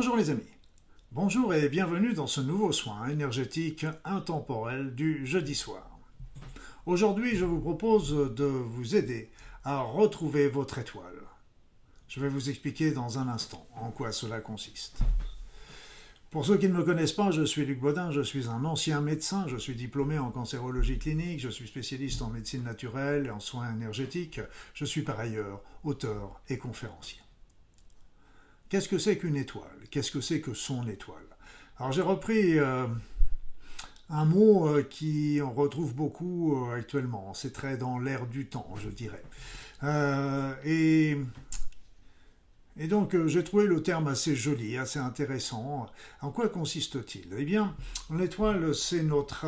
Bonjour les amis. Bonjour et bienvenue dans ce nouveau soin énergétique intemporel du jeudi soir. Aujourd'hui, je vous propose de vous aider à retrouver votre étoile. Je vais vous expliquer dans un instant en quoi cela consiste. Pour ceux qui ne me connaissent pas, je suis Luc Baudin, je suis un ancien médecin, je suis diplômé en cancérologie clinique, je suis spécialiste en médecine naturelle et en soins énergétiques, je suis par ailleurs auteur et conférencier. Qu'est-ce que c'est qu'une étoile? Qu'est-ce que c'est que son étoile? Alors j'ai repris euh, un mot euh, qui on retrouve beaucoup euh, actuellement. C'est très dans l'air du temps, je dirais. et, et donc j'ai trouvé le terme assez joli, assez intéressant. En quoi consiste-t-il? Eh bien, l'étoile, c'est notre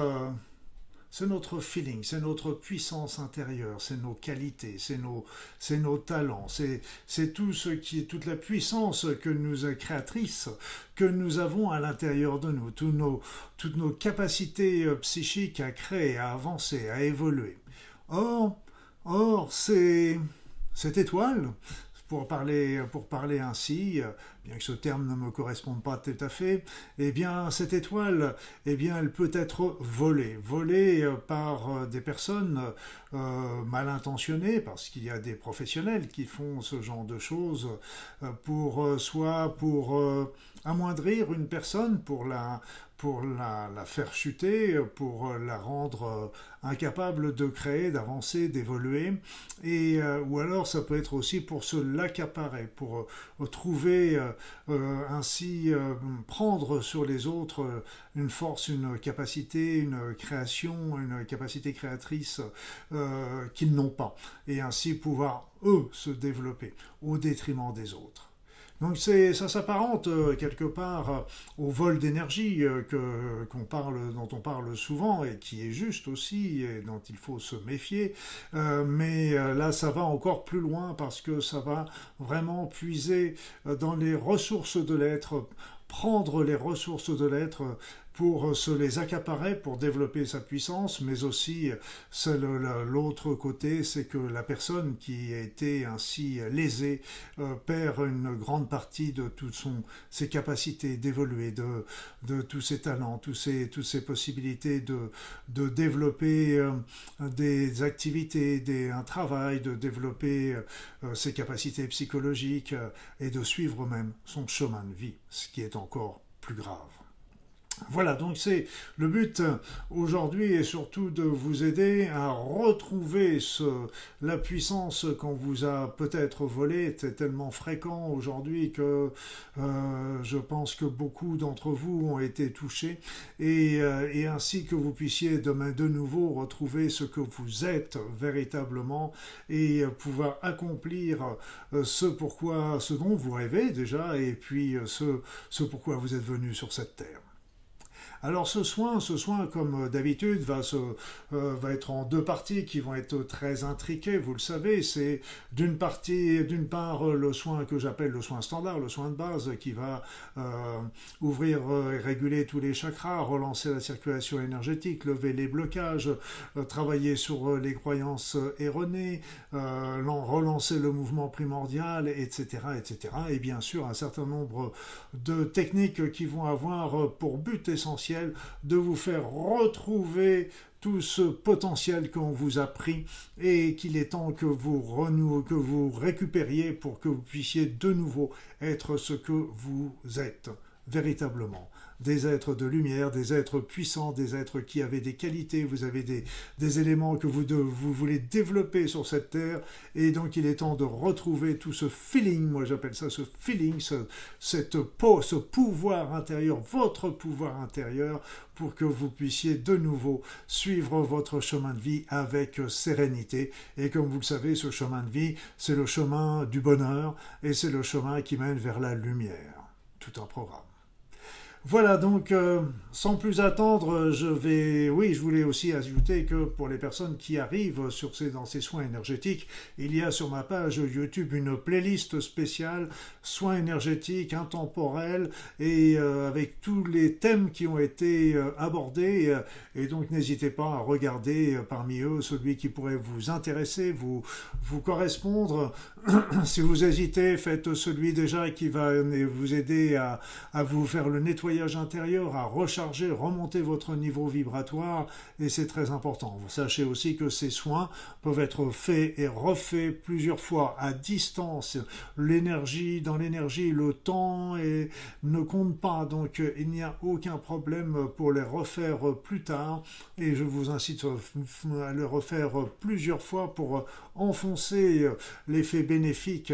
c'est notre feeling, c'est notre puissance intérieure, c'est nos qualités, c'est nos, c'est nos talents, c'est, tout ce qui est toute la puissance que nous créatrice que nous avons à l'intérieur de nous, nos, toutes nos capacités euh, psychiques à créer, à avancer, à évoluer. Or, or, c'est cette étoile, pour parler, pour parler ainsi, bien que ce terme ne me corresponde pas tout à fait, eh bien, cette étoile, eh peut être volée. Volée euh, par euh, des personnes euh, mal intentionnées, parce qu'il y a des professionnels qui font ce genre de choses, pour soit pour amoindrir une personne, pour la, pour la, faire chuter, pour la rendre euh, incapable de créer, d'avancer, d'évoluer, et euh, ou alors ça peut être aussi pour se l'accaparer, pour euh, trouver ainsi prendre sur les autres une force, une capacité, une création, une capacité créatrice qu'ils n'ont pas, et ainsi pouvoir eux se développer au détriment des autres. Donc ça s'apparente euh, quelque part euh, au vol d'énergie euh, dont on parle souvent et qui est juste aussi et dont il faut se méfier. mais là, ça va encore plus loin parce que ça va vraiment puiser dans les ressources de l'être prendre les ressources de l'être pour se les accaparer, pour développer sa puissance, mais aussi l'autre côté, c'est que la personne qui a été ainsi lésée euh, perd une grande partie de toutes ses capacités d'évoluer, de, tous ses talents, toutes ses possibilités de, développer euh, des activités, un travail, de développer euh, ses capacités psychologiques et de suivre même son chemin de vie, ce qui est encore plus grave. Voilà, donc c'est le but euh, aujourd'hui est surtout de vous aider à retrouver ce, la puissance qu'on vous a peut-être volée. C'est tellement fréquent aujourd'hui que euh, je pense que beaucoup d'entre vous ont été touchés et, euh, et, ainsi que vous puissiez demain de nouveau retrouver ce que vous êtes véritablement et pouvoir accomplir ce pourquoi, ce dont vous rêvez déjà et puis ce, ce pourquoi vous êtes venu sur cette terre. Alors ce soin, ce soin comme d'habitude va, euh, va être en deux parties qui vont être très intriquées, vous le savez. C'est d'une partie, d'une part le soin que j'appelle le soin standard, le soin de base qui va euh, ouvrir et réguler tous les chakras, relancer la circulation énergétique, lever les blocages, euh, travailler sur les croyances erronées, relancer le mouvement primordial, etc., etc. Et bien sûr un certain nombre de techniques qui vont avoir pour but essentiel de vous faire retrouver tout ce potentiel qu'on vous a pris et qu'il est temps que vous que vous récupériez pour que vous puissiez de nouveau être ce que vous êtes véritablement des êtres de lumière, des êtres puissants, des êtres qui avaient des qualités, vous avez des, éléments que vous, vous voulez développer sur cette terre, et donc il est temps de retrouver tout ce feeling, moi j'appelle ça ce feeling, ce, cette peau, ce pouvoir intérieur, votre pouvoir intérieur, pour que vous puissiez de nouveau suivre votre chemin de vie avec sérénité. Et comme vous le savez, ce chemin de vie, c'est le chemin du bonheur, et c'est le chemin qui mène vers la lumière. Tout un programme. Voilà, donc euh, sans plus attendre, je vais... Oui, je voulais aussi ajouter que pour les personnes qui arrivent sur ces, dans ces soins énergétiques, il y a sur ma page YouTube une playlist spéciale soins énergétiques intemporels et euh, avec tous les thèmes qui ont été euh, abordés. et donc n'hésitez pas à regarder parmi eux celui qui pourrait vous intéresser, vous, vous correspondre. si vous hésitez, faites celui déjà qui va vous aider à, à vous faire le nettoyage intérieur à recharger, remonter votre niveau vibratoire et c'est très important. Vous sachez aussi que ces soins peuvent être faits et refaits plusieurs fois à distance. L'énergie, dans l'énergie, le temps et ne compte pas, donc il n'y a aucun problème pour les refaire plus tard et je vous incite à les refaire plusieurs fois pour enfoncer l'effet bénéfique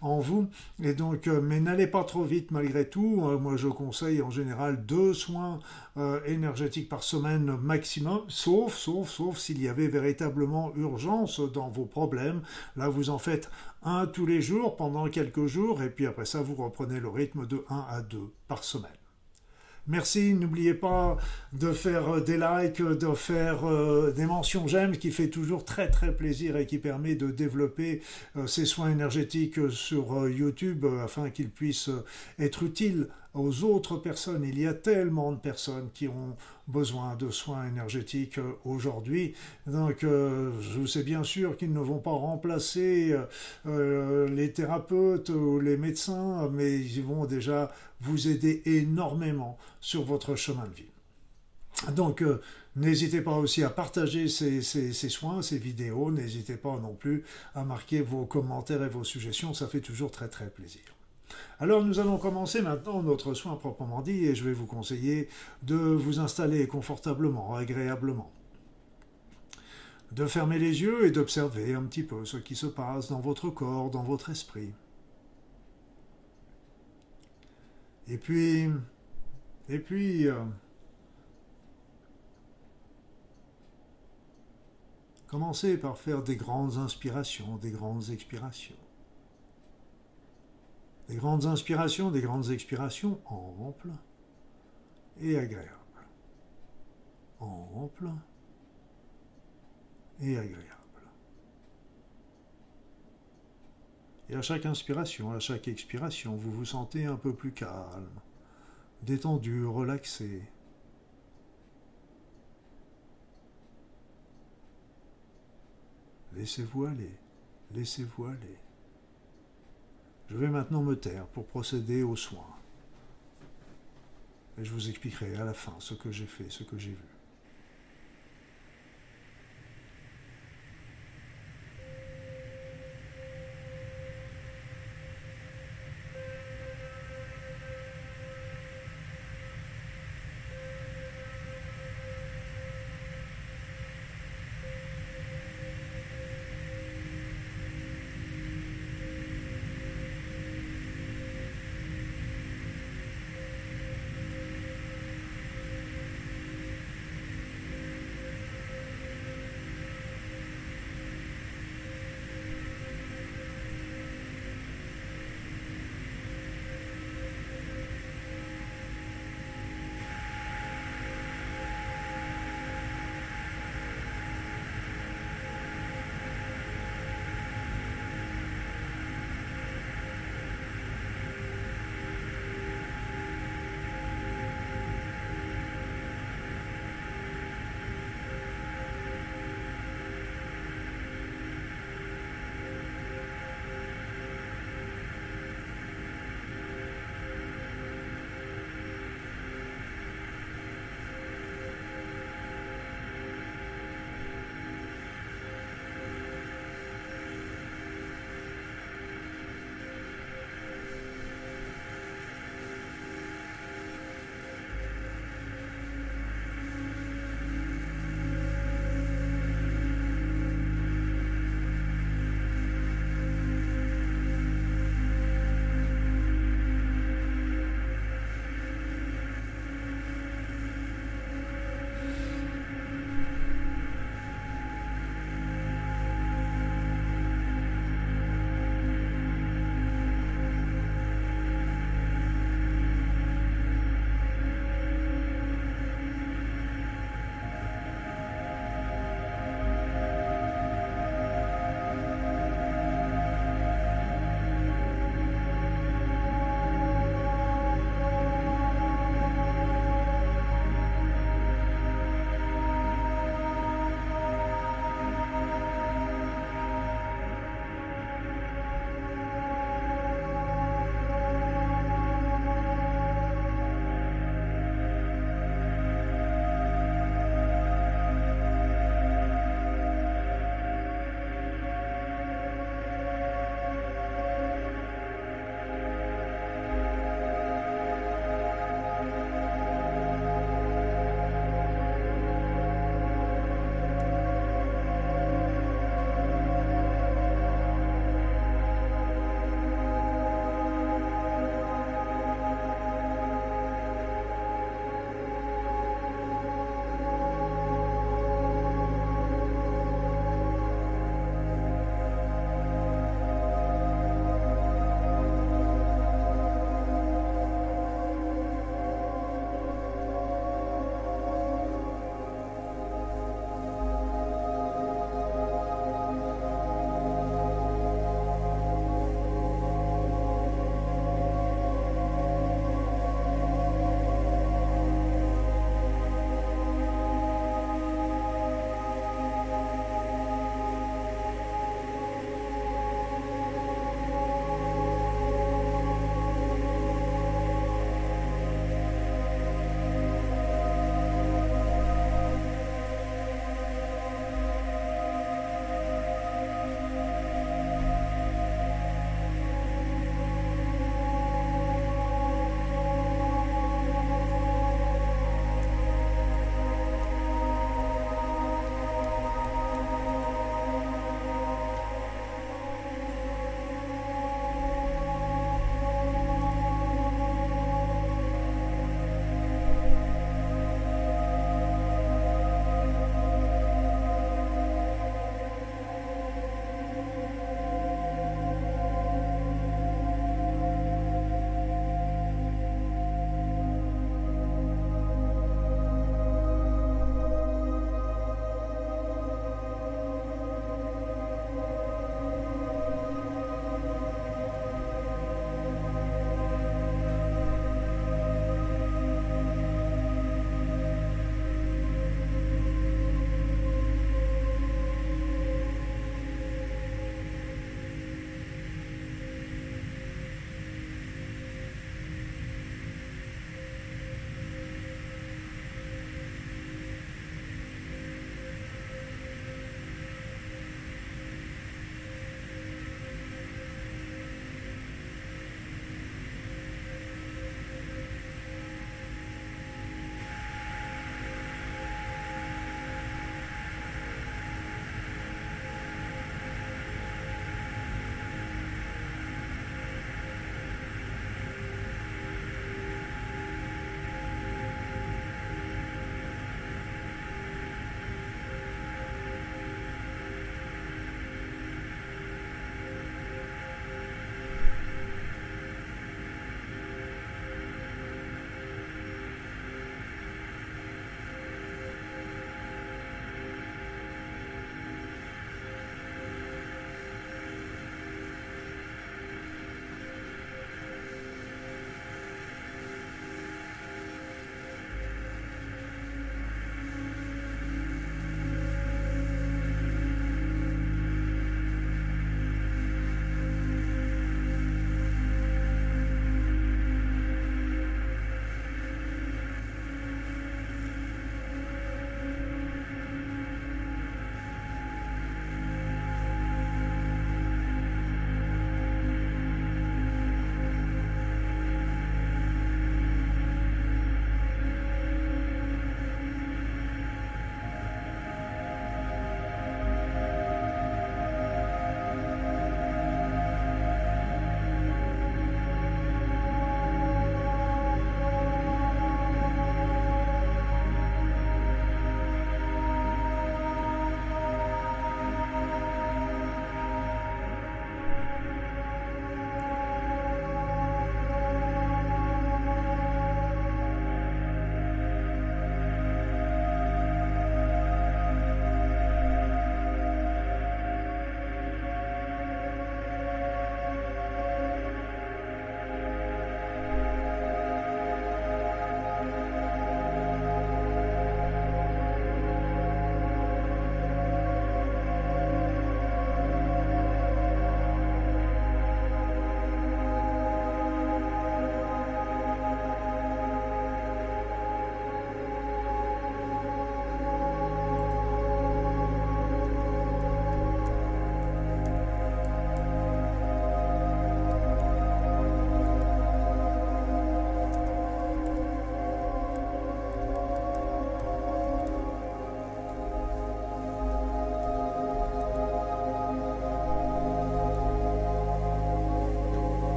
en vous. Et donc, mais n'allez pas trop vite malgré tout. Moi, je conseille en général deux soins euh, énergétiques par semaine maximum, sauf, sauf, sauf s'il y avait véritablement urgence dans vos problèmes. Là, vous en faites un tous les jours pendant quelques jours, et puis après ça, vous reprenez le rythme de 1 à 2 par semaine. Merci, n'oubliez pas de faire des likes, de faire euh, des mentions j'aime qui fait toujours très très plaisir et qui permet de développer euh, ces soins énergétiques sur YouTube afin qu'ils puissent être utiles aux autres personnes. Il y a tellement de personnes qui ont besoin de soins énergétiques euh, aujourd'hui. Donc, euh, je sais bien sûr qu'ils ne vont pas remplacer euh, les thérapeutes ou les médecins, mais ils vont déjà vous aider énormément sur votre chemin de vie. Donc, N'hésitez pas aussi à partager ces, ces, soins, ces vidéos. N'hésitez pas non plus à marquer vos commentaires et vos suggestions. Ça fait toujours très très plaisir. Alors nous allons commencer maintenant notre soin proprement dit et je vais vous conseiller de vous installer confortablement, agréablement. De fermer les yeux et d'observer un petit peu ce qui se passe dans votre corps, dans votre esprit. Et puis, et puis, euh, commencez par faire des grandes inspirations, des grandes expirations. Des grandes inspirations, des grandes expirations amples et agréables. Amples et agréables. Et à chaque inspiration, à chaque expiration, vous vous sentez un peu plus calme, détendu, relaxé. Laissez-vous aller, laissez-vous aller. Je vais maintenant me taire pour procéder aux soins. Et je vous expliquerai à la fin ce que j'ai fait, ce que j'ai vu.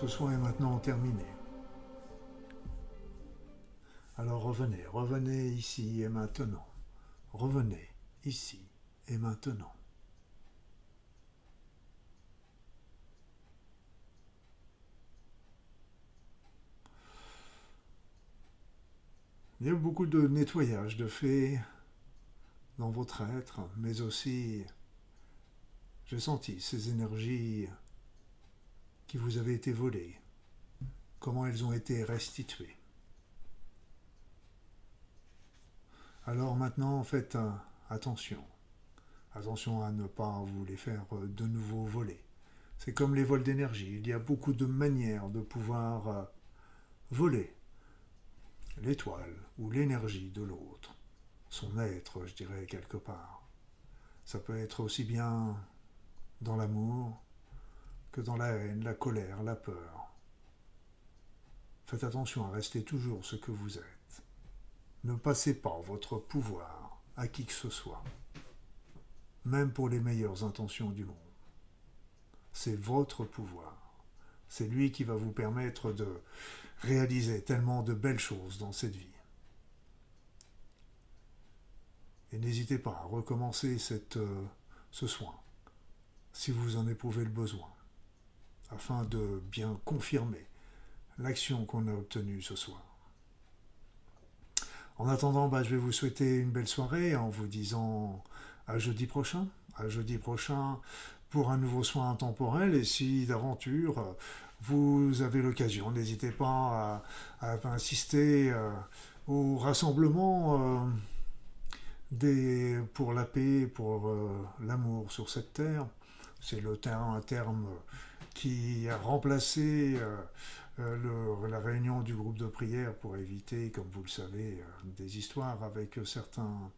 Ce soin est maintenant terminé. Alors revenez, revenez ici et maintenant. Revenez ici et maintenant. Il y a beaucoup de nettoyage de fait dans votre être, mais aussi j'ai senti ces énergies vous avaient été volées, comment elles ont été restituées. Alors maintenant, faites attention. Attention à ne pas vous les faire de nouveau voler. C'est comme les vols d'énergie. Il y a beaucoup de manières de pouvoir euh, voler l'étoile ou l'énergie de l'autre, son être, je dirais, quelque part. Ça peut être aussi bien dans l'amour que dans la haine, la colère, la peur. Faites attention à rester toujours ce que vous êtes. Ne passez pas votre pouvoir à qui que ce soit, même pour les meilleures intentions du monde. C'est votre pouvoir. C'est lui qui va vous permettre de réaliser tellement de belles choses dans cette vie. Et n'hésitez pas à recommencer euh, ce soin, si vous en éprouvez le besoin, afin de bien confirmer l'action qu'on a obtenue ce soir. En attendant, bah, je vais vous souhaiter une belle soirée en vous disant à jeudi prochain. À jeudi prochain pour un nouveau soin intemporel. Et si d'aventure vous avez l'occasion, n'hésitez pas à, insister euh, au rassemblement euh, des, pour la paix, pour euh, l'amour sur cette terre. C'est le terme, un terme qui a remplacé la réunion du groupe de prière pour éviter, comme vous le savez, des histoires avec certains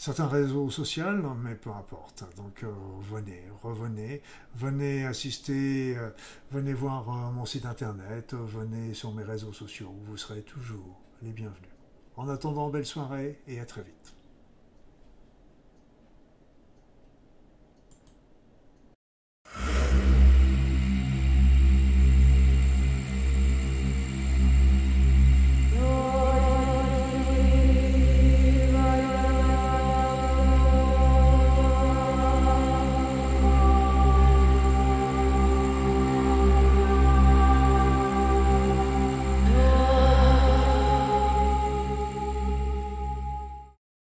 certains réseaux sociaux, mais peu importe. Donc euh, venez, revenez, venez assister, euh, venez voir euh, mon site internet, venez sur mes réseaux sociaux, vous serez toujours les bienvenus. En attendant, belle soirée et à très vite.